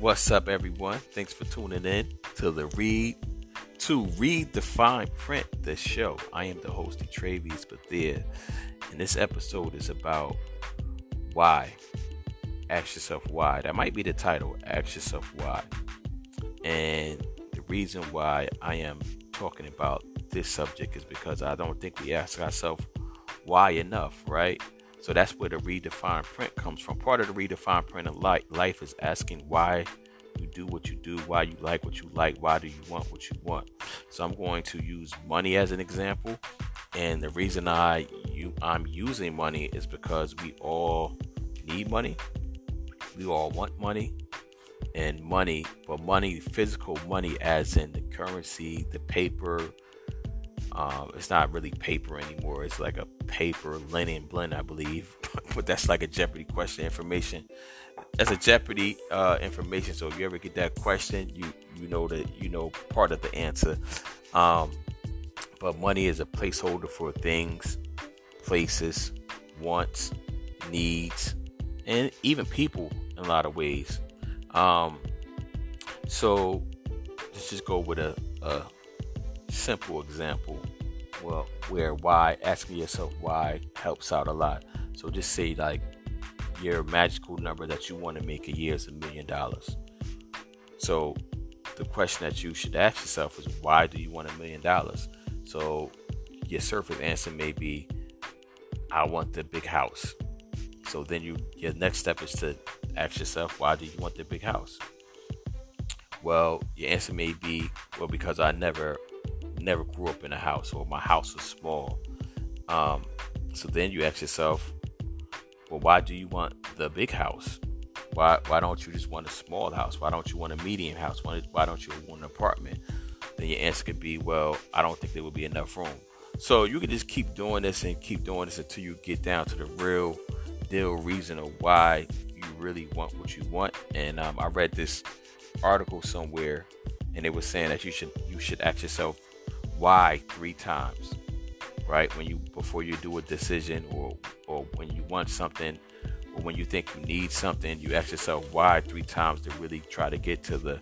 What's up, everyone? Thanks for tuning in to the Read to Read the Fine Print, the show. I am the host, Travis there, and this episode is about why. Ask yourself why. That might be the title. Ask yourself why. And the reason why I am talking about this subject is because I don't think we ask ourselves why enough, right? So that's where the Read the Fine Print comes from. Part of the Read the Fine Print of life life is asking why you do what you do, why you like what you like, why do you want what you want. So I'm going to use money as an example, and the reason I you I'm using money is because we all need money, we all want money, and money, but money, physical money, as in the currency, the paper, um, it's not really paper anymore. It's like a paper linen blend, I believe. but that's like a Jeopardy question information. That's a Jeopardy uh, information. So if you ever get that question, you you know that you know part of the answer. Um, but money is a placeholder for things, places, wants, needs, and even people in a lot of ways. Um, so let's just go with a, a simple example well where why asking yourself why helps out a lot. So just say like your magical number that you want to make a year is a million dollars. So the question that you should ask yourself is why do you want a million dollars? So your surface answer may be i want the big house. So then you your next step is to ask yourself why do you want the big house? Well your answer may be well because i never never grew up in a house or my house was small. Um, so then you ask yourself, well, why do you want the big house? Why why don't you just want a small house? Why don't you want a medium house? Why, why don't you want an apartment? Then your answer could be, well, I don't think there would be enough room. So you can just keep doing this and keep doing this until you get down to the real deal reason of why you really want what you want. And um, I read this article somewhere, and it was saying that you should you should ask yourself why three times, right? When you before you do a decision or or when you want something or when you think you need something, you ask yourself why three times to really try to get to the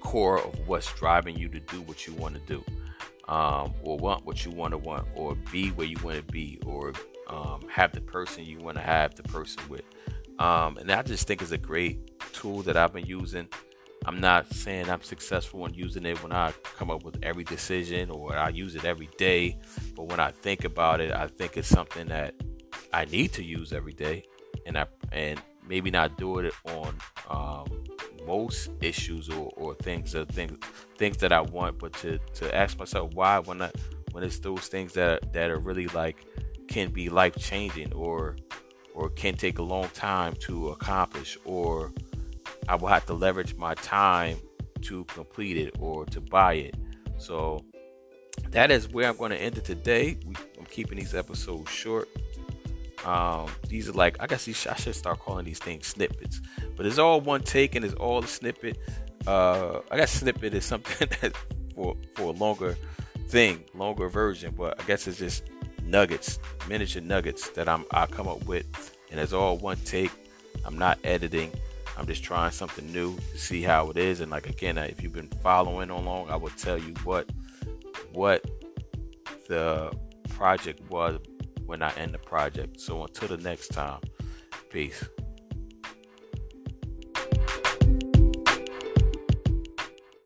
core of what's driving you to do what you want to do, um, or want what you want to want, or be where you want to be, or um, have the person you want to have the person with. Um, and I just think it's a great tool that I've been using I'm not saying I'm successful in using it when I come up with every decision or I use it every day, but when I think about it, I think it's something that I need to use every day, and I and maybe not do it on um, most issues or, or things or things things that I want, but to, to ask myself why when I when it's those things that that are really like can be life changing or or can take a long time to accomplish or I will have to leverage my time to complete it or to buy it. So that is where I'm going to end it today. I'm keeping these episodes short. Um, these are like I guess these, I should start calling these things snippets, but it's all one take and it's all a snippet. Uh, I guess snippet is something that for for a longer thing, longer version, but I guess it's just nuggets, miniature nuggets that I'm I come up with, and it's all one take. I'm not editing. I'm just trying something new to see how it is. And like again, if you've been following along, I will tell you what what the project was when I end the project. So until the next time, peace.